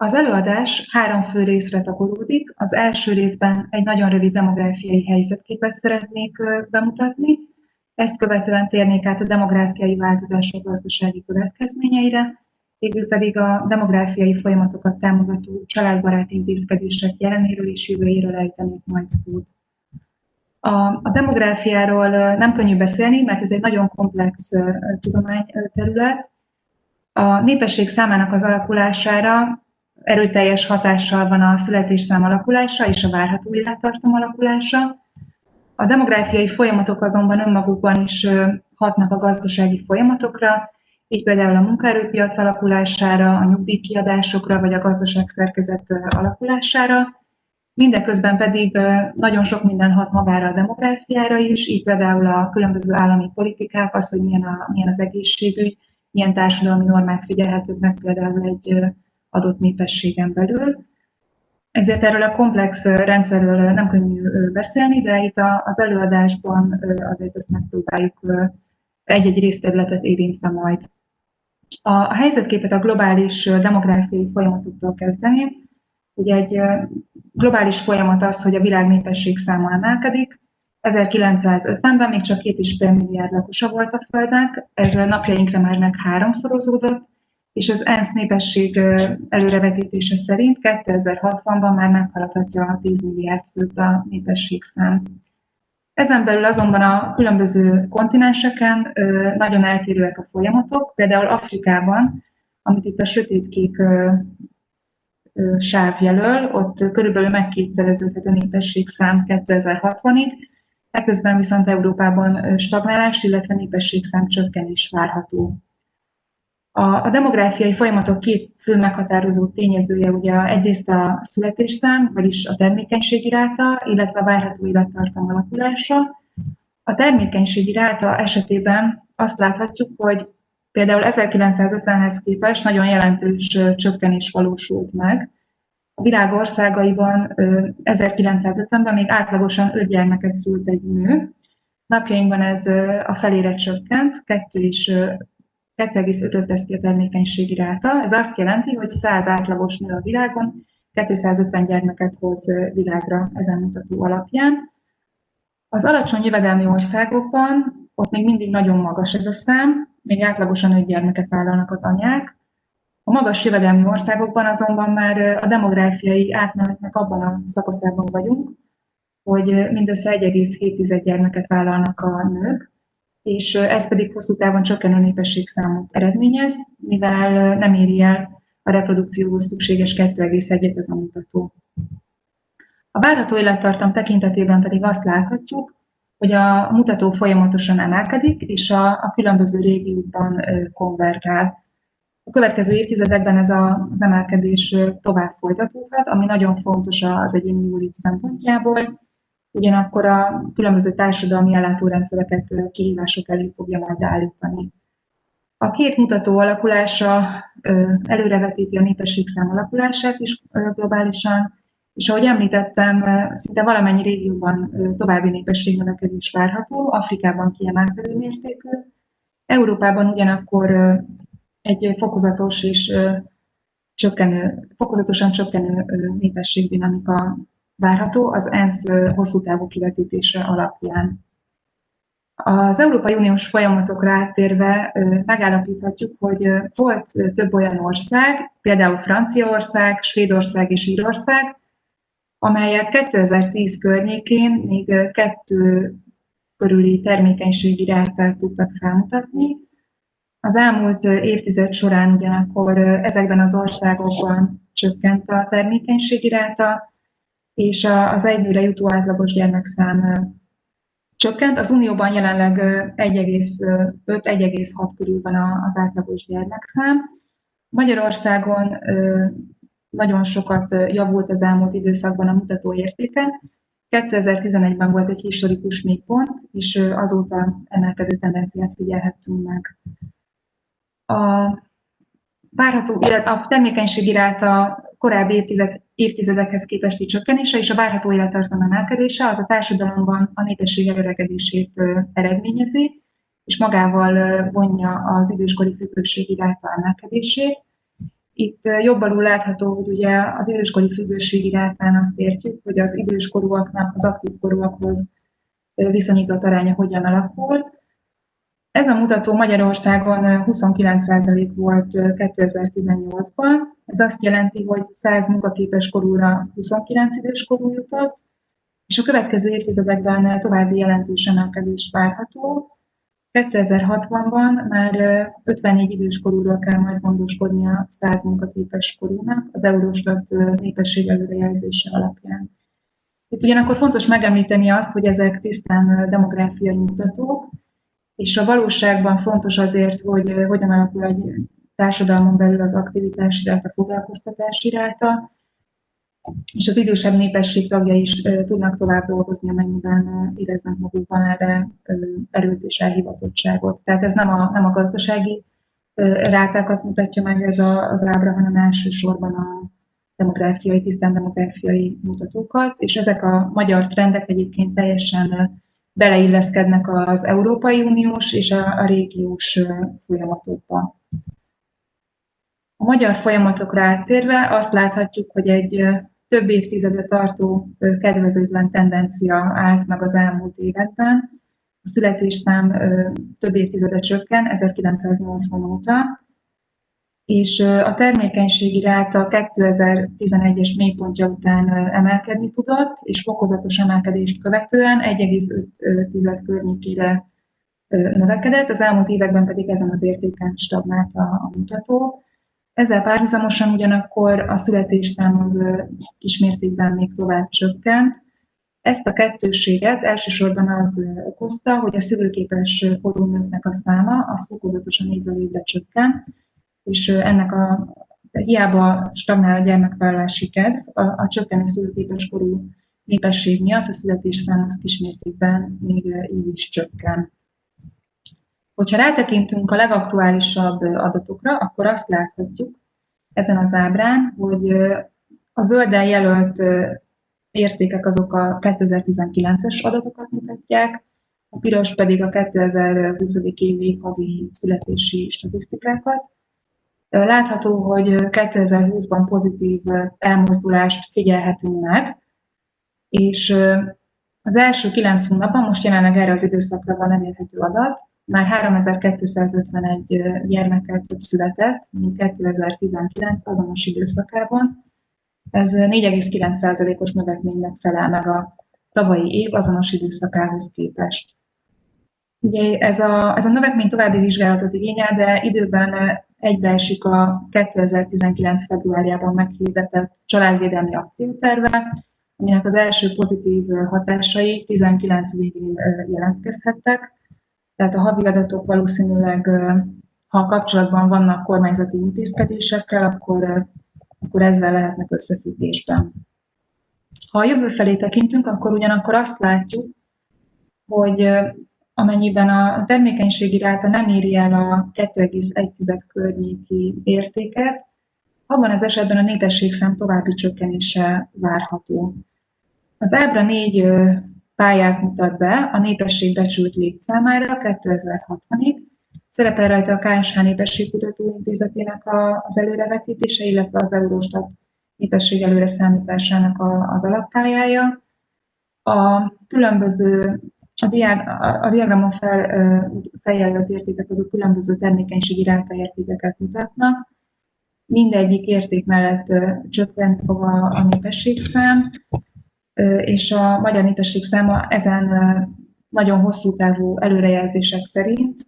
Az előadás három fő részre tagolódik. Az első részben egy nagyon rövid demográfiai helyzetképet szeretnék bemutatni, ezt követően térnék át a demográfiai változások gazdasági következményeire, végül pedig a demográfiai folyamatokat támogató családbarát intézkedések jelenéről és jövőjéről ejtenék majd szót. A, a demográfiáról nem könnyű beszélni, mert ez egy nagyon komplex tudományterület. A népesség számának az alakulására erőteljes hatással van a születésszám alakulása és a várható élettartam alakulása. A demográfiai folyamatok azonban önmagukban is hatnak a gazdasági folyamatokra, így például a munkaerőpiac alakulására, a nyugdíjkiadásokra vagy a gazdaság szerkezet alakulására. Mindeközben pedig nagyon sok minden hat magára a demográfiára is, így például a különböző állami politikák, az, hogy milyen, a, milyen az egészségügy, milyen társadalmi normák figyelhetők meg például egy adott népességen belül. Ezért erről a komplex rendszerről nem könnyű beszélni, de itt az előadásban azért ezt megpróbáljuk egy-egy részterületet érintve majd. A helyzetképet a globális demográfiai folyamatoktól kezdeném. Ugye egy globális folyamat az, hogy a világ népesség száma emelkedik. 1950-ben még csak két és fél milliárd lakosa volt a Földnek, ez napjainkra már meg háromszorozódott, és az ENSZ népesség előrevetítése szerint 2060-ban már meghaladhatja a 10 milliárd főt a népességszám. Ezen belül azonban a különböző kontinenseken nagyon eltérőek a folyamatok. Például Afrikában, amit itt a sötétkék sáv jelöl, ott körülbelül megkétszereződhet a népességszám 2060-ig, ekközben viszont Európában stagnálás, illetve népességszám csökkenés várható. A, a demográfiai folyamatok két fő meghatározó tényezője ugye egyrészt a születésszám, vagyis a termékenységi ráta, illetve a várható élettartam alakulása. A termékenységi ráta esetében azt láthatjuk, hogy például 1950-hez képest nagyon jelentős csökkenés valósult meg. A világ országaiban 1950-ben még átlagosan 5 gyermeket szült egy nő. Napjainkban ez a felére csökkent, kettő is 2,5-öt tesz ráta. Ez azt jelenti, hogy 100 átlagos nő a világon 250 gyermeket hoz világra ezen mutató alapján. Az alacsony jövedelmi országokban ott még mindig nagyon magas ez a szám, még átlagosan 5 gyermeket vállalnak az anyák. A magas jövedelmi országokban azonban már a demográfiai átmenetnek abban a szakaszában vagyunk, hogy mindössze 1,7 gyermeket vállalnak a nők, és ez pedig hosszú távon csökkenő népességszámot eredményez, mivel nem éri el a reprodukcióhoz szükséges 2,1-et ez a mutató. A várható élettartam tekintetében pedig azt láthatjuk, hogy a mutató folyamatosan emelkedik, és a, a különböző régiókban konvergál. A következő évtizedekben ez a, az emelkedés tovább folytatódhat, ami nagyon fontos az egyéni jólét szempontjából, ugyanakkor a különböző társadalmi ellátórendszereket kihívások elé fogja majd állítani. A két mutató alakulása előrevetíti a népességszám alakulását is globálisan, és ahogy említettem, szinte valamennyi régióban további népességnövekedés várható, Afrikában kiemelkedő mértékű, Európában ugyanakkor egy fokozatos és csökkenő, fokozatosan csökkenő népességdinamika várható az ENSZ hosszú távú kivetítése alapján. Az Európai Uniós folyamatokra áttérve megállapíthatjuk, hogy volt több olyan ország, például Franciaország, Svédország és Írország, amelyek 2010 környékén még kettő körüli termékenységi rátát tudtak felmutatni. Az elmúlt évtized során ugyanakkor ezekben az országokban csökkent a termékenységi ráta, és az egynőre jutó átlagos gyermekszám csökkent. Az Unióban jelenleg 1,5-1,6 körül van az átlagos gyermekszám. Magyarországon nagyon sokat javult az elmúlt időszakban a mutató értéke. 2011-ben volt egy historikus mélypont, és azóta emelkedő tendenciát figyelhettünk meg. A várható, a termékenységi ráta korábbi évtized, évtizedekhez képesti csökkenése és a várható élettartam emelkedése az a társadalomban a népesség előregedését eredményezi, és magával vonja az időskori függőségi ráta emelkedését, Itt jobb alul látható, hogy ugye az időskori függőségi rátán azt értjük, hogy az időskorúaknak az aktív korúakhoz viszonyított aránya hogyan alakul. Ez a mutató Magyarországon 29% volt 2018-ban. Ez azt jelenti, hogy 100 munkaképes korúra 29 idős korú jutott, és a következő évtizedekben további jelentős emelkedés várható. 2060-ban már 54 idős korúról kell majd gondoskodni a 100 munkaképes korúnak az Eurostat népesség előrejelzése alapján. Itt ugyanakkor fontos megemlíteni azt, hogy ezek tisztán demográfiai mutatók, és a valóságban fontos azért, hogy hogyan alakul egy társadalmon belül az aktivitás, illetve a foglalkoztatási ráta, és az idősebb népesség tagja is tudnak tovább dolgozni, amennyiben éreznek magukban erre erőt és elhivatottságot. Tehát ez nem a, nem a gazdasági rátákat mutatja meg ez a, az ábra, hanem elsősorban a demográfiai, tisztán demográfiai mutatókat, és ezek a magyar trendek egyébként teljesen beleilleszkednek az Európai Uniós és a, a régiós folyamatokba. A magyar folyamatokra áttérve azt láthatjuk, hogy egy több évtizede tartó kedvezőtlen tendencia állt meg az elmúlt években. A születésszám több évtizede csökken, 1980 óta, és a termékenységi ráta 2011-es mélypontja után emelkedni tudott, és fokozatos emelkedést követően 1,5 környékére növekedett, az elmúlt években pedig ezen az értéken stagnált a, a mutató. Ezzel párhuzamosan ugyanakkor a születésszám az kismértékben még tovább csökkent. Ezt a kettőséget elsősorban az okozta, hogy a szülőképes korú nőknek a száma az fokozatosan évről évre csökken, és ennek a hiába stagnál a gyermekvállalási kedv, a, a csökkenő szülőképes korú népesség miatt a születésszám az kismértékben még így is csökken. Hogyha rátekintünk a legaktuálisabb adatokra, akkor azt láthatjuk ezen az ábrán, hogy a zölden jelölt értékek azok a 2019-es adatokat mutatják, a piros pedig a 2020. évi havi születési statisztikákat. Látható, hogy 2020-ban pozitív elmozdulást figyelhetünk meg, és az első kilenc hónapban, most jelenleg erre az időszakra van elérhető adat, már 3251 gyermeket több született, mint 2019 azonos időszakában. Ez 4,9%-os növekménynek felel meg a tavalyi év azonos időszakához képest. Ugye ez a, ez a növekmény további vizsgálatot igényel, de időben egybeesik a 2019. februárjában meghirdetett családvédelmi akcióterve, aminek az első pozitív hatásai 19 végén jelentkezhettek, tehát a havi adatok valószínűleg, ha kapcsolatban vannak kormányzati intézkedésekkel, akkor, akkor ezzel lehetnek összefüggésben. Ha a jövő felé tekintünk, akkor ugyanakkor azt látjuk, hogy amennyiben a termékenységi ráta nem éri el a 2,1 környéki értéket, abban az esetben a népességszám további csökkenése várható. Az ábra négy pályát mutat be a népesség becsült létszámára 2060-ig. Szerepel rajta a KSH Népességkutató Intézetének az előrevetítése, illetve az Eurostat népesség előre számításának az alappályája. A különböző a, diag, a diagramon fel, feljelölt értékek azok különböző termékenységi értékeket mutatnak. Mindegyik érték mellett csökkent fog a, a népességszám és a magyar népesség száma ezen nagyon hosszú távú előrejelzések szerint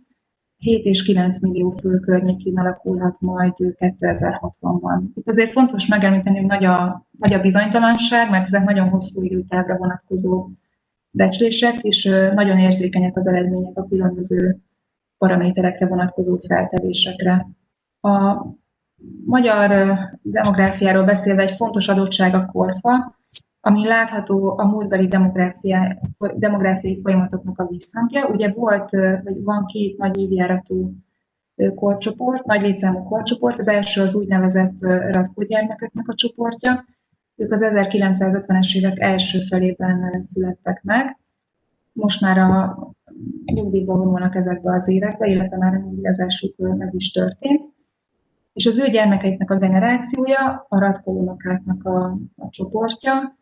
7 és 9 millió fő környékén alakulhat majd 2060-ban. Itt azért fontos megemlíteni, hogy nagy a, nagy a bizonytalanság, mert ezek nagyon hosszú időtávra vonatkozó becslések, és nagyon érzékenyek az eredmények a különböző paraméterekre vonatkozó feltevésekre. A magyar demográfiáról beszélve egy fontos adottság a korfa, ami látható a múltbeli demográfiai folyamatoknak a visszhangja. Ugye volt, vagy van két nagy évjáratú korcsoport, nagy létszámú korcsoport. Az első az úgynevezett ratkógyermekeknek a csoportja. Ők az 1950-es évek első felében születtek meg. Most már a nyugdíjba vonulnak ezekbe az évekbe, illetve már a nyugdíjazásuk meg is történt és az ő gyermekeiknek a generációja, a ratkolónakáknak a, a csoportja,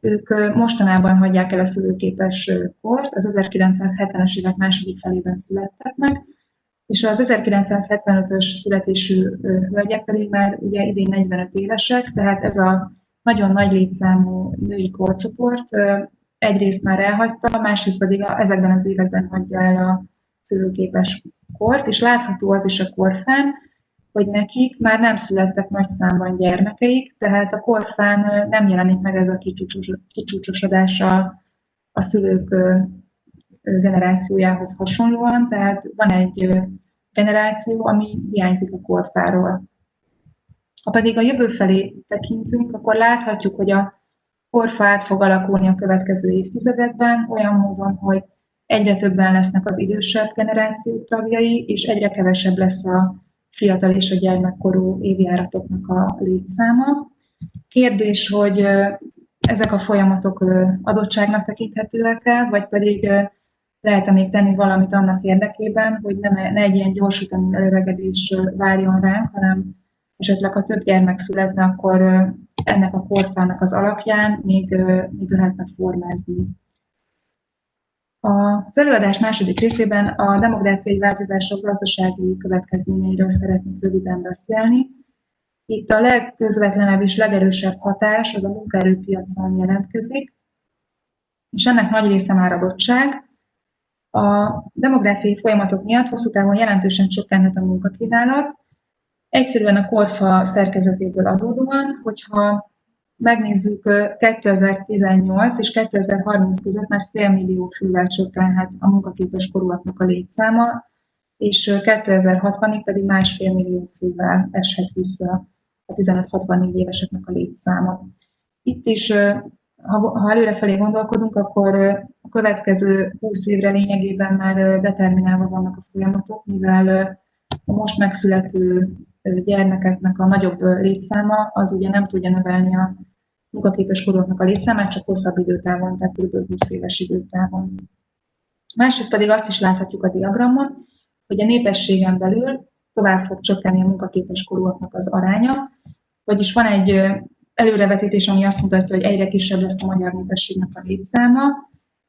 ők mostanában hagyják el a szülőképes kort, az 1970-es évek második felében születtek meg, és az 1975-ös születésű hölgyek pedig már ugye idén 45 évesek, tehát ez a nagyon nagy létszámú női korcsoport egyrészt már elhagyta, másrészt pedig a, ezekben az években hagyja el a szülőképes kort, és látható az is a korfán, hogy nekik már nem születtek nagy számban gyermekeik, tehát a korfán nem jelenik meg ez a kicsúcsosodás a, a szülők generációjához hasonlóan, tehát van egy generáció, ami hiányzik a korfáról. Ha pedig a jövő felé tekintünk, akkor láthatjuk, hogy a korfa át fog alakulni a következő évtizedekben, olyan módon, hogy egyre többen lesznek az idősebb generáció tagjai, és egyre kevesebb lesz a fiatal és a gyermekkorú évjáratoknak a létszáma. Kérdés, hogy ezek a folyamatok adottságnak tekinthetőek el, vagy pedig lehet-e még tenni valamit annak érdekében, hogy ne, egy ilyen gyors utáni előregedés várjon ránk, hanem esetleg ha több gyermek születne, akkor ennek a korfának az alapján még, még lehetne formázni. Az előadás második részében a demográfiai változások gazdasági következményeiről szeretnék röviden beszélni. Itt a legközvetlenebb és legerősebb hatás az a munkaerőpiacon jelentkezik, és ennek nagy része már adottság. A demográfiai folyamatok miatt hosszú távon jelentősen csökkenhet a munkakínálat, egyszerűen a korfa szerkezetéből adódóan, hogyha megnézzük 2018 és 2030 között már félmillió fővel csökkenhet a munkaképes korúaknak a létszáma, és 2060-ig pedig másfél millió fővel eshet vissza a 15-64 éveseknek a létszáma. Itt is, ha, ha előrefelé gondolkodunk, akkor a következő 20 évre lényegében már determinálva vannak a folyamatok, mivel a most megszülető gyermekeknek a nagyobb létszáma, az ugye nem tudja növelni a munkaképes koroknak a létszámát, csak hosszabb időtávon, tehát kb. 20 éves időtávon. Másrészt pedig azt is láthatjuk a diagramon, hogy a népességen belül tovább fog csökkenni a munkaképes korúaknak az aránya, vagyis van egy előrevetítés, ami azt mutatja, hogy egyre kisebb lesz a magyar népességnek a létszáma,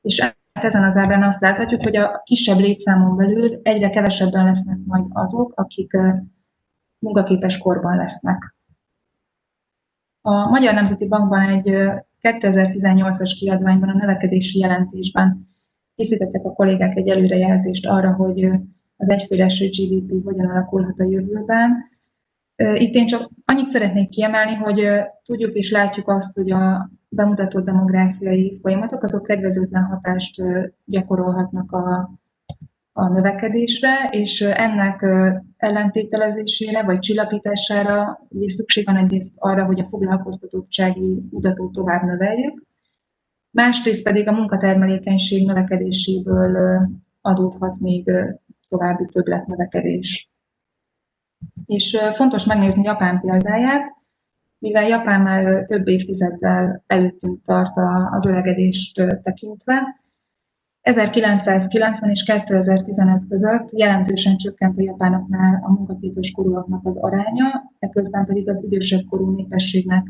és ezen az ábrán azt láthatjuk, hogy a kisebb létszámon belül egyre kevesebben lesznek majd azok, akik munkaképes korban lesznek. A Magyar Nemzeti Bankban egy 2018-as kiadványban, a növekedési jelentésben készítettek a kollégák egy előrejelzést arra, hogy az egyféleső GDP hogyan alakulhat a jövőben. Itt én csak annyit szeretnék kiemelni, hogy tudjuk és látjuk azt, hogy a bemutatott demográfiai folyamatok azok kedvezőtlen hatást gyakorolhatnak a a növekedésre, és ennek ellentételezésére vagy csillapítására is szükség van egyrészt arra, hogy a foglalkoztatottsági mutatót tovább növeljük, másrészt pedig a munkatermelékenység növekedéséből adódhat még további többletnövekedés. És fontos megnézni Japán példáját, mivel Japán már több évtizeddel előttünk tart az öregedést tekintve, 1990 és 2015 között jelentősen csökkent a japánoknál a munkaképes korúaknak az aránya, ekközben pedig az idősebb korú népességnek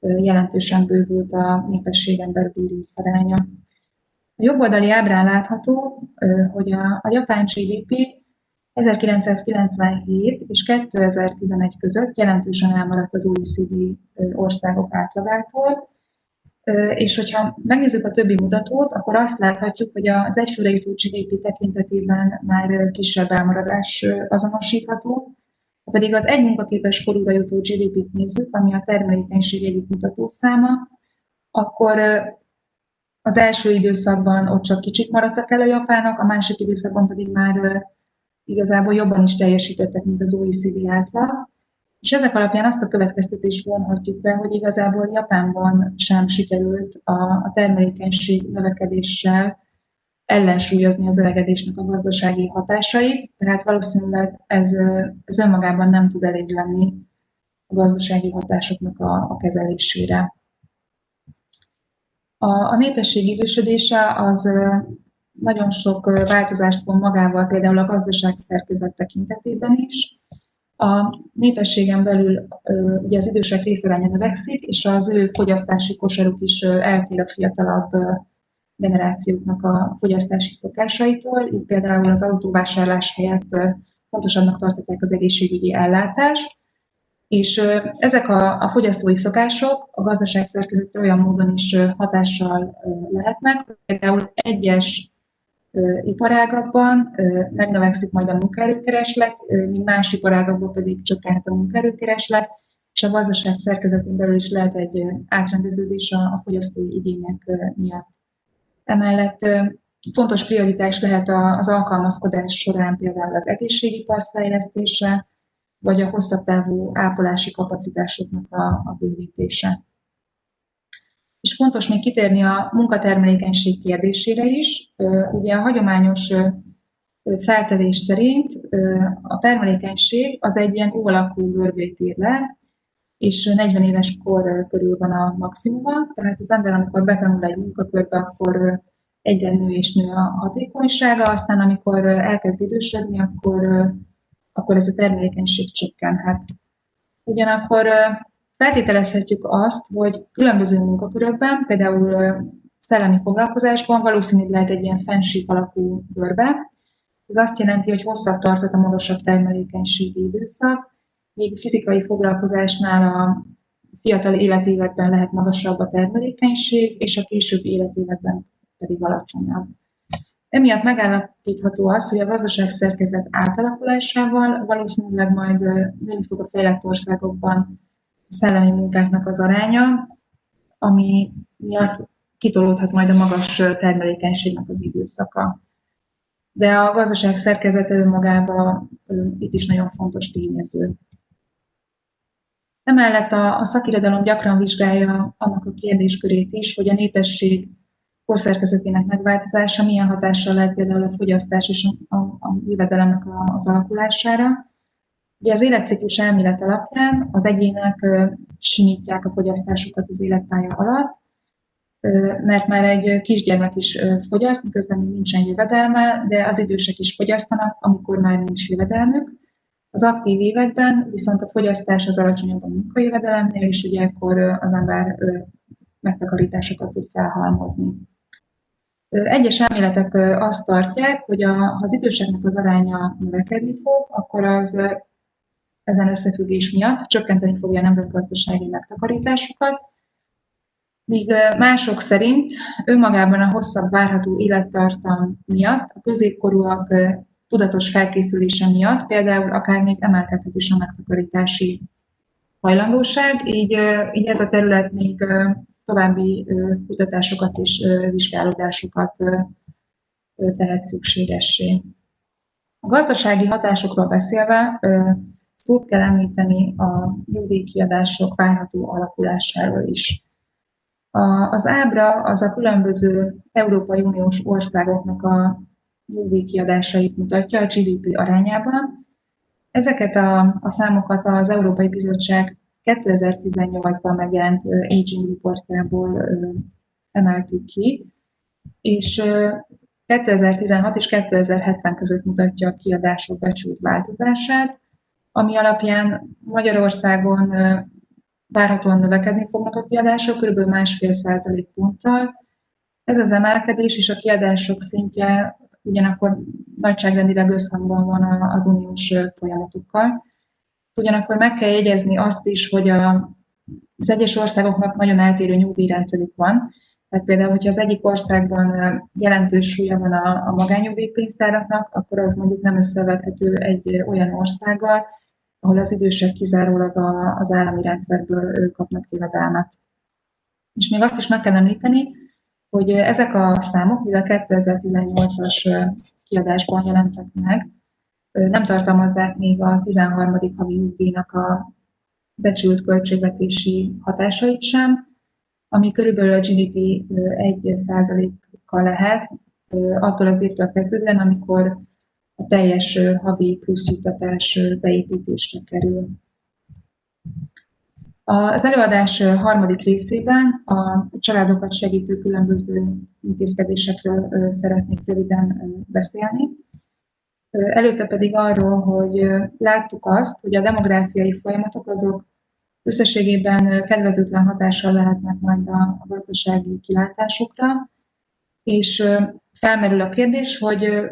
jelentősen bővült a népességen belüli aránya. A jobb oldali ábrán látható, hogy a, a japán GDP 1997 és 2011 között jelentősen elmaradt az OECD országok átlagától, és hogyha megnézzük a többi mutatót, akkor azt láthatjuk, hogy az egyfőre jutó GDP tekintetében már kisebb elmaradás azonosítható, ha pedig az egy munkaképes korúra jutó GDP-t nézzük, ami a termelékenység egyik mutatószáma, akkor az első időszakban ott csak kicsit maradtak el a japának, a másik időszakban pedig már igazából jobban is teljesítettek, mint az OECD átlag. És ezek alapján azt a következtetést vonhatjuk be, hogy igazából Japánban sem sikerült a, a termelékenység növekedéssel ellensúlyozni az öregedésnek a gazdasági hatásait, tehát valószínűleg ez, ez önmagában nem tud elég lenni a gazdasági hatásoknak a, a kezelésére. A, a népesség idősödése az nagyon sok változást von magával, például a gazdasági szerkezet tekintetében is, A népességen belül ugye az idősek részaránya növekszik, és az ő fogyasztási kosaruk is eltér a fiatalabb generációknak a fogyasztási szokásaitól. Így például az autóvásárlás helyett fontosabbnak tartották az egészségügyi ellátást, és ezek a, a fogyasztói szokások a gazdaság szerkezetre olyan módon is hatással lehetnek, például egyes iparágakban megnövekszik majd a munkaerőkereslet, míg más iparágakban pedig csökkenhet a munkaerőkereslet, és a gazdaság szerkezetén belül is lehet egy átrendeződés a, a fogyasztói igények miatt. Emellett fontos prioritás lehet az alkalmazkodás során például az egészségipar fejlesztése, vagy a hosszabb távú ápolási kapacitásoknak a, a bővítése. És fontos még kitérni a munkatermelékenység kérdésére is. Ugye a hagyományos feltevés szerint a termelékenység az egy ilyen óvalakú görbét ír le, és 40 éves kor körül van a maximuma, tehát az ember, amikor betanul egy munkakörbe, akkor egyre nő és nő a hatékonysága, aztán amikor elkezd idősödni, akkor, akkor ez a termelékenység csökkenhet. Ugyanakkor feltételezhetjük azt, hogy különböző munkakörökben, például szellemi foglalkozásban valószínűleg lehet egy ilyen fensík alakú görbe. Ez azt jelenti, hogy hosszabb tartott a magasabb termelékenységi időszak, míg fizikai foglalkozásnál a fiatal életéletben lehet magasabb a termelékenység, és a későbbi életéletben pedig alacsonyabb. Emiatt megállapítható az, hogy a gazdaság szerkezet átalakulásával valószínűleg majd nőni fog a fejlett országokban szellemi munkáknak az aránya, ami miatt kitolódhat majd a magas termelékenységnek az időszaka. De a gazdaság szerkezete önmagában itt is nagyon fontos tényező. Emellett a, a szakirodalom gyakran vizsgálja annak a kérdéskörét is, hogy a népesség korszerkezetének megváltozása milyen hatással lehet például a fogyasztás és a, a, a jövedelemnek az alakulására. Ugye az életciklus elmélet alapján az egyének simítják a fogyasztásukat az életpálya alatt, mert már egy kisgyermek is fogyaszt, miközben nincsen jövedelme, de az idősek is fogyasztanak, amikor már nincs jövedelmük. Az aktív években viszont a fogyasztás az alacsonyabb a munkajövedelemnél, és ugye akkor az ember megtakarításokat tud felhalmozni. Egyes elméletek azt tartják, hogy a, ha az időseknek az aránya növekedni fog, akkor az ezen összefüggés miatt csökkenteni fogja a nemzetgazdasági megtakarításokat, míg mások szerint önmagában a hosszabb várható élettartam miatt, a középkorúak tudatos felkészülése miatt például akár még emelkedhet is a megtakarítási hajlandóság, így, így ez a terület még további kutatásokat és vizsgálódásokat tehet szükségessé. A gazdasági hatásokról beszélve szót kell említeni a nyugdíjkiadások várható alakulásáról is. A, az ábra az a különböző Európai Uniós országoknak a nyugdíjkiadásait mutatja a GDP arányában. Ezeket a, a számokat az Európai Bizottság 2018-ban megjelent Aging Reportjából emeltük ki, és 2016 és 2070 között mutatja a kiadások becsült változását, ami alapján Magyarországon várhatóan növekedni fognak a kiadások, kb. másfél százalék ponttal. Ez az emelkedés és a kiadások szintje ugyanakkor nagyságrendileg összhangban van az uniós folyamatokkal. Ugyanakkor meg kell jegyezni azt is, hogy a, az egyes országoknak nagyon eltérő nyugdíjrendszerük van. Tehát például, hogyha az egyik országban jelentős súlya van a, a magányugdíjpénztáraknak, akkor az mondjuk nem összevethető egy olyan országgal, ahol az idősek kizárólag a, az állami rendszerből kapnak jövedelmet. És még azt is meg kell említeni, hogy ezek a számok, mivel 2018-as kiadásban jelentek meg, nem tartalmazzák még a 13. havi nyugdíjnak a becsült költségvetési hatásait sem, ami körülbelül a GDP 1%-kal lehet, attól az évtől kezdődően, amikor teljes havi plusz juttatás beépítésre kerül. Az előadás harmadik részében a családokat segítő különböző intézkedésekről szeretnék röviden beszélni. Előtte pedig arról, hogy láttuk azt, hogy a demográfiai folyamatok azok összességében kedvezőtlen hatással lehetnek majd a gazdasági kilátásokra, és felmerül a kérdés, hogy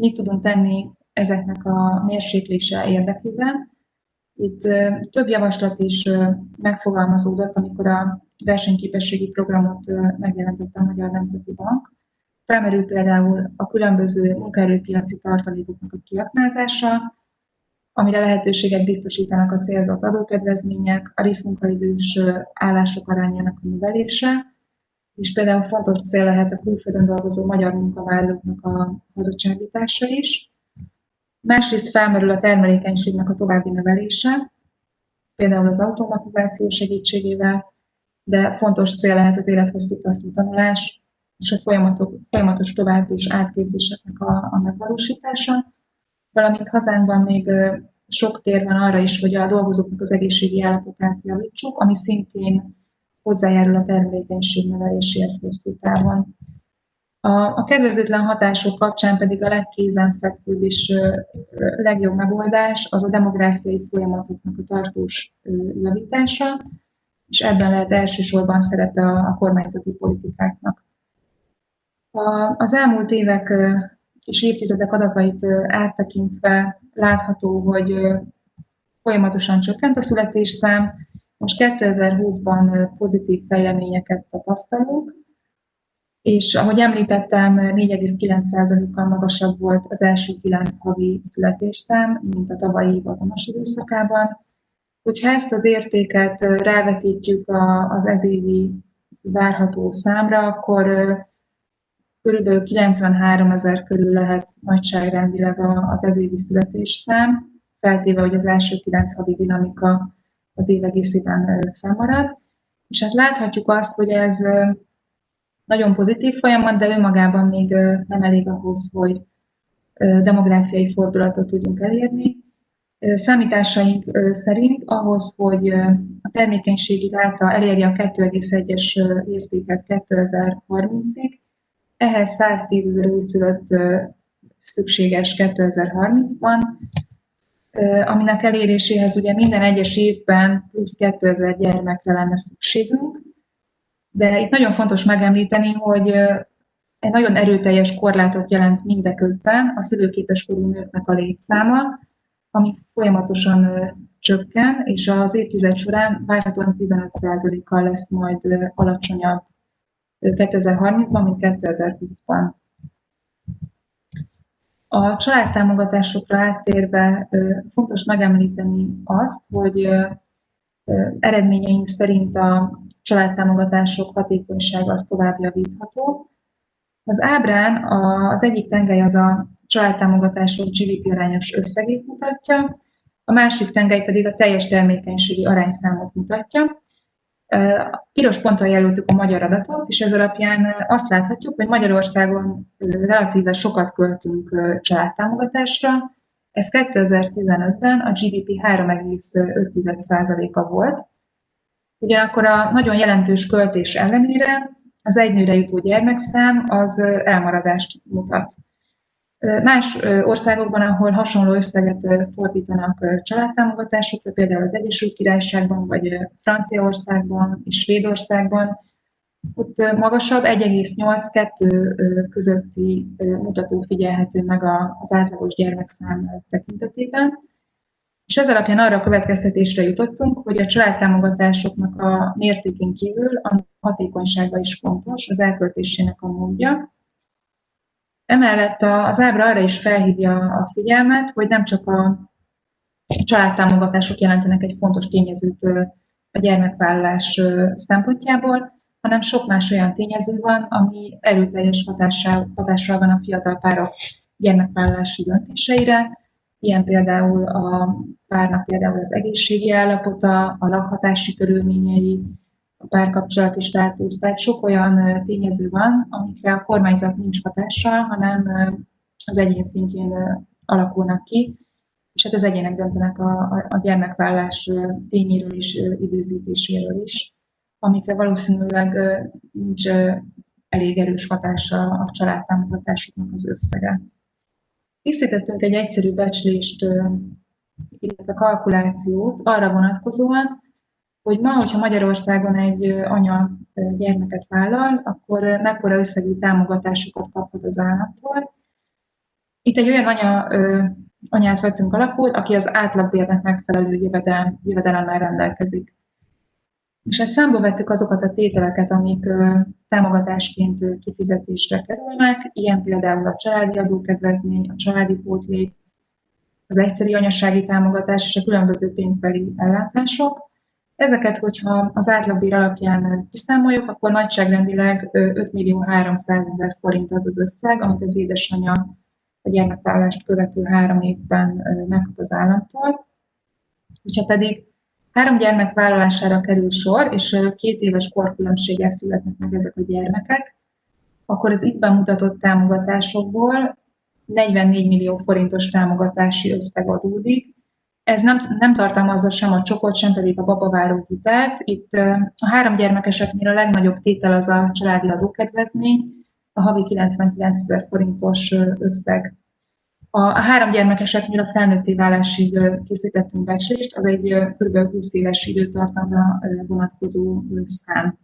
mit tudunk tenni ezeknek a mérséklése érdekében. Itt több javaslat is megfogalmazódott, amikor a versenyképességi programot megjelentette a Magyar Nemzeti Bank. Felmerül például a különböző munkaerőpiaci tartalékoknak a kiaknázása, amire lehetőséget biztosítanak a célzott adókedvezmények, a részmunkaidős állások arányának a növelése, és például fontos cél lehet a külföldön dolgozó magyar munkavállalóknak a hazacsábítása is. Másrészt felmerül a termelékenységnek a további növelése, például az automatizáció segítségével, de fontos cél lehet az élethosszú tartó tanulás és a folyamatok, folyamatos további és átképzéseknek a, a megvalósítása, valamint hazánkban még sok tér van arra is, hogy a dolgozóknak az egészségi állapotát javítsuk, ami szintén hozzájárul a termelékenység növeléséhez hosszú távon. A, a kedvezőtlen hatások kapcsán pedig a legkézenfekvőbb és legjobb megoldás az a demográfiai folyamatoknak a tartós javítása, és ebben lehet elsősorban szerepe a, a kormányzati politikáknak. A, az elmúlt évek és évtizedek adatait áttekintve látható, hogy folyamatosan csökkent a születésszám, most 2020-ban pozitív fejleményeket tapasztalunk, és ahogy említettem, 4,9%-kal magasabb volt az első 9 havi születésszám, mint a tavalyi év azonos időszakában. Hogyha ezt az értéket rávetítjük az ezévi várható számra, akkor körülbelül 93 ezer körül lehet nagyságrendileg az ezévi születésszám, feltéve, hogy az első 9 havi dinamika az év egészében fennmarad. És hát láthatjuk azt, hogy ez nagyon pozitív folyamat, de önmagában még nem elég ahhoz, hogy demográfiai fordulatot tudjunk elérni. Számításaink szerint ahhoz, hogy a termékenységi ráta elérje a 2,1-es értéket 2030-ig, ehhez 110 ezer újszülött szükséges 2030-ban, aminek eléréséhez ugye minden egyes évben plusz 2000 gyermekre lenne szükségünk, de itt nagyon fontos megemlíteni, hogy egy nagyon erőteljes korlátot jelent mindeközben a szülőképes korú nőknek a létszáma, ami folyamatosan csökken, és az évtized során várhatóan 15%-kal lesz majd alacsonyabb 2030-ban, mint 2020-ban. A családtámogatásokra áttérve fontos megemlíteni azt, hogy eredményeink szerint a családtámogatások hatékonysága az tovább javítható. Az ábrán az egyik tengely az a családtámogatások GDP arányos összegét mutatja, a másik tengely pedig a teljes termékenységi arányszámot mutatja. Piros ponttal jelöltük a magyar adatot, és ez alapján azt láthatjuk, hogy Magyarországon relatíve sokat költünk családtámogatásra. Ez 2015-ben a GDP 3,5%-a volt. Ugyanakkor a nagyon jelentős költés ellenére az egynőre jutó gyermekszám az elmaradást mutat. Más országokban, ahol hasonló összeget fordítanak családtámogatásokra, például az Egyesült Királyságban, vagy Franciaországban és Svédországban, ott magasabb, 1,8-2 közötti mutató figyelhető meg az átlagos gyermekszám tekintetében. És ez alapján arra a következtetésre jutottunk, hogy a családtámogatásoknak a mértékén kívül a hatékonysága is fontos, az elköltésének a módja, Emellett az ábra arra is felhívja a figyelmet, hogy nem csak a családtámogatások jelentenek egy fontos tényezőt a gyermekvállalás szempontjából, hanem sok más olyan tényező van, ami erőteljes hatással, hatással van a fiatal párok gyermekvállalási döntéseire, ilyen például a párnak például az egészségi állapota, a lakhatási körülményei, a párkapcsolati státusz. Tehát sok olyan tényező van, amikre a kormányzat nincs hatással, hanem az egyén szintjén alakulnak ki, és hát az egyének döntenek a, a, gyermekvállás tényéről és időzítéséről is, amikre valószínűleg nincs elég erős hatása a családtámogatásoknak az összege. Készítettünk egy egyszerű becslést, illetve kalkulációt arra vonatkozóan, hogy ma, hogyha Magyarországon egy anya gyermeket vállal, akkor mekkora összegű támogatásokat kaphat az államtól. Itt egy olyan anya, anyát vettünk alapul, aki az átlagbérnek megfelelő jövedelem, jövedelemmel rendelkezik. És hát számba vettük azokat a tételeket, amik támogatásként kifizetésre kerülnek, ilyen például a családi adókedvezmény, a családi pótlék, az egyszeri anyasági támogatás és a különböző pénzbeli ellátások. Ezeket, hogyha az átlagbér alapján kiszámoljuk, akkor nagyságrendileg 5 millió 300 ezer forint az az összeg, amit az édesanyja a gyermekvállást követő három évben megkap az államtól. Hogyha pedig három gyermek vállalására kerül sor, és két éves korkülönbséggel születnek meg ezek a gyermekek, akkor az itt bemutatott támogatásokból 44 millió forintos támogatási összeg adódik, ez nem, nem tartalmazza sem a csokot, sem pedig a babaváró hitelt. Itt a három gyermekeseknél a legnagyobb tétel az a családi adókedvezmény, a havi 99 ezer forintos összeg. A, három gyermekeseknél a felnőtté válásig készítettünk becslést, az egy kb. 20 éves időtartamra vonatkozó szám.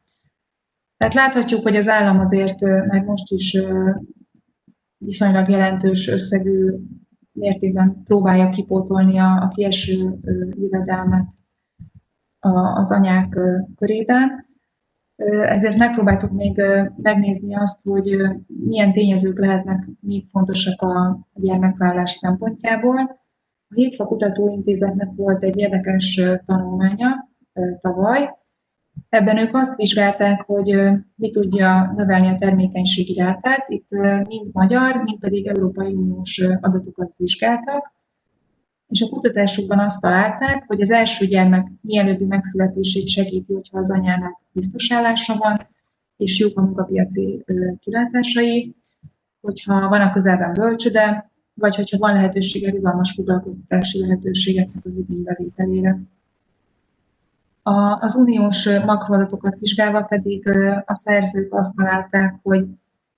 Tehát láthatjuk, hogy az állam azért meg most is viszonylag jelentős összegű mértékben próbálja kipótolni a, a kieső jövedelmet az anyák körében. Ezért megpróbáltuk még megnézni azt, hogy milyen tényezők lehetnek még fontosak a gyermekvállás szempontjából. A Hétfa Kutatóintézetnek volt egy érdekes tanulmánya tavaly, Ebben ők azt vizsgálták, hogy mi tudja növelni a termékenységi rátát. Itt mind magyar, mind pedig Európai Uniós adatokat vizsgáltak. És a kutatásukban azt találták, hogy az első gyermek mielőbbi megszületését segíti, hogyha az anyának biztos állása van, és jók a munkapiaci kilátásai, hogyha van a közelben bölcsöde, vagy hogyha van lehetősége rugalmas foglalkoztatási lehetőségeknek az igénybevételére. A, az uniós makroadatokat vizsgálva pedig a szerzők azt találták, hogy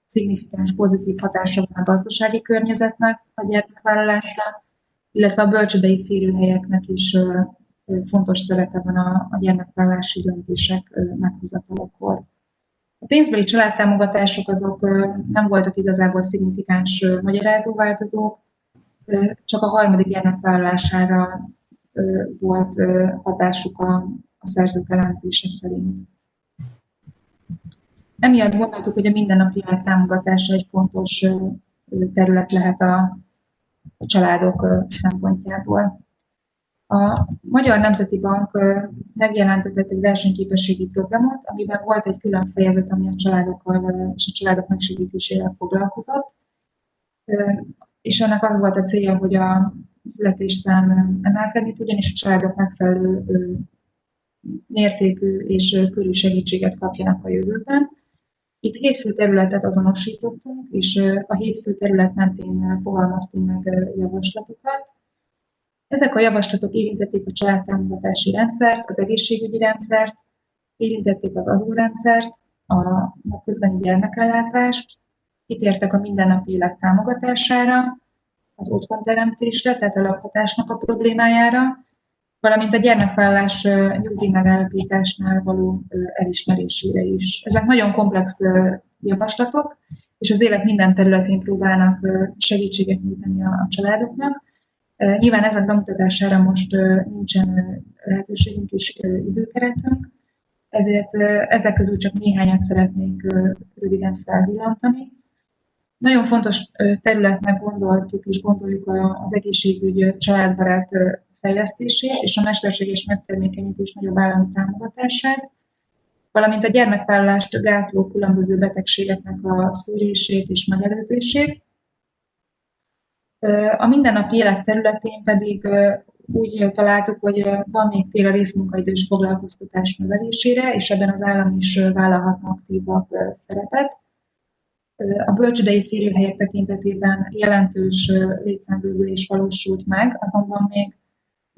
szignifikáns pozitív hatása van a gazdasági környezetnek a gyermekvállalásra, illetve a bölcsödei férőhelyeknek is fontos szerepe van a, a gyermekvállalási döntések meghozatalakor. A pénzbeli családtámogatások azok nem voltak igazából szignifikáns magyarázó változók, csak a harmadik gyermekvállalására volt hatásuk a, a szerzők elemzése szerint. Emiatt gondoltuk, hogy a mindennapi támogatása egy fontos terület lehet a családok szempontjából. A Magyar Nemzeti Bank megjelentetett egy versenyképességi programot, amiben volt egy külön fejezet, ami a családokkal és a családok megsegítésével foglalkozott. És ennek az volt a célja, hogy a születésszám emelkedni tudjon, és a családok megfelelő mértékű és körű segítséget kapjanak a jövőben. Itt hét fő területet azonosítottunk, és a hét fő terület mentén fogalmaztunk meg javaslatokat. Ezek a javaslatok érintették a családtámogatási rendszert, az egészségügyi rendszert, érintették az adórendszert, a napközbeni gyermekellátást, kitértek a mindennapi élet támogatására, az otthonteremtésre, tehát a lakhatásnak a problémájára, valamint a gyermekvállás nyugdíj megállapításnál való elismerésére is. Ezek nagyon komplex javaslatok, és az élet minden területén próbálnak segítséget nyújtani a családoknak. Nyilván ezek bemutatására most nincsen lehetőségünk és időkeretünk, ezért ezek közül csak néhányat szeretnék röviden felvillantani. Nagyon fontos területnek gondoltuk és gondoljuk az egészségügy családbarát fejlesztését és a mesterséges megtermékenyítés nagyobb állami támogatását, valamint a gyermekvállalást gátló különböző betegségeknek a szűrését és megelőzését. A mindennapi élet területén pedig úgy találtuk, hogy van még tér a részmunkaidős foglalkoztatás növelésére, és ebben az állam is vállalhatna aktívabb szerepet. A bölcsödei férőhelyek tekintetében jelentős létszámbővülés valósult meg, azonban még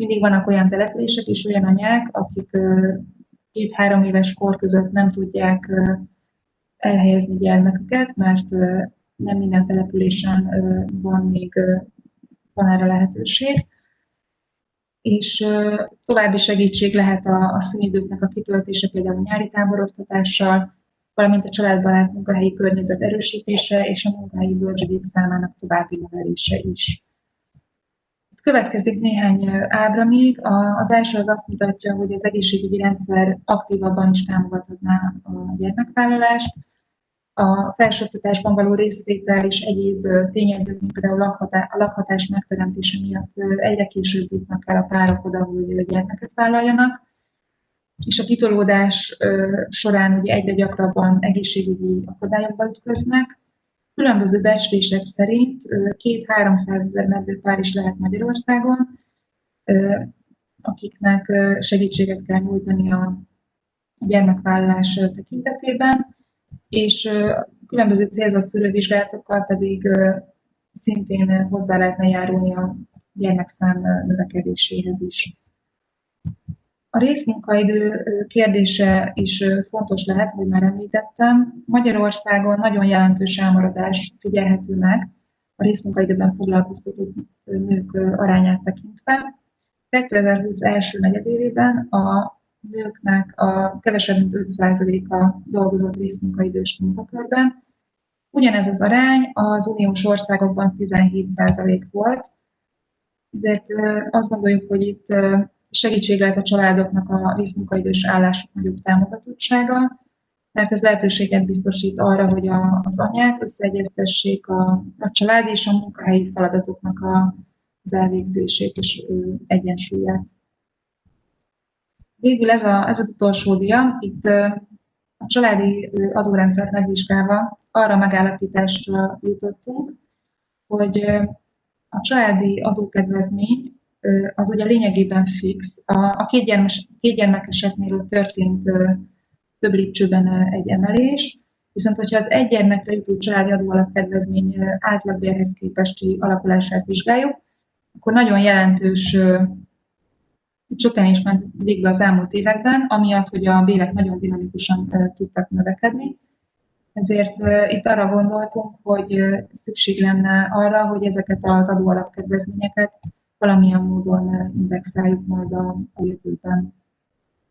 mindig vannak olyan települések és olyan anyák, akik két-három éves kor között nem tudják elhelyezni gyermeküket, mert nem minden településen van még van erre lehetőség. És további segítség lehet a, a szünidőknek a kitöltése, például nyári táboroztatással, valamint a családbarát munkahelyi környezet erősítése és a munkahelyi bölcsödék számának további növelése is. Következik néhány ábra még. Az első az azt mutatja, hogy az egészségügyi rendszer aktívabban is támogathatná a gyermekvállalást. A felsőoktatásban való részvétel és egyéb tényezők, mint például a lakhatás megteremtése miatt egyre később jutnak el a párok oda, hogy gyermeket vállaljanak és a kitolódás során ugye egyre gyakrabban egészségügyi akadályokba ütköznek. Különböző becslések szerint két-háromszáz ezer meddőpár is lehet Magyarországon, akiknek segítséget kell nyújtani a gyermekvállalás tekintetében, és különböző célzott szűrővizsgálatokkal pedig szintén hozzá lehetne járulni a gyermekszám növekedéséhez is. A részmunkaidő kérdése is fontos lehet, hogy már említettem. Magyarországon nagyon jelentős elmaradás figyelhető meg a részmunkaidőben foglalkoztatott nők arányát tekintve. 2020 első negyedévében a nőknek a kevesebb mint 5%-a dolgozott részmunkaidős munkakörben. Ugyanez az arány az uniós országokban 17% volt, ezért azt gondoljuk, hogy itt segítség lehet a családoknak a részmunkaidős állások nagyobb támogatottsága, mert ez lehetőséget biztosít arra, hogy a, az anyák összeegyeztessék a, a család és a munkahelyi feladatoknak a, az elvégzését és egyensúlyát. Végül ez, a, ez az utolsó dia, itt a családi adórendszert megvizsgálva arra megállapításra jutottunk, hogy a családi adókedvezmény az ugye lényegében fix. A, a kétgyermes, kétgyermekeseknél történt több lépcsőben egy emelés, viszont hogyha az egy gyermekre jutó családi adóalapkedvezmény átlagbérhez képesti alakulását vizsgáljuk, akkor nagyon jelentős csökkenés ment végbe az elmúlt években, amiatt, hogy a bérek nagyon dinamikusan tudtak növekedni. Ezért itt arra gondoltunk, hogy szükség lenne arra, hogy ezeket az adóalapkedvezményeket valamilyen módon indexáljuk majd a, a jövőben.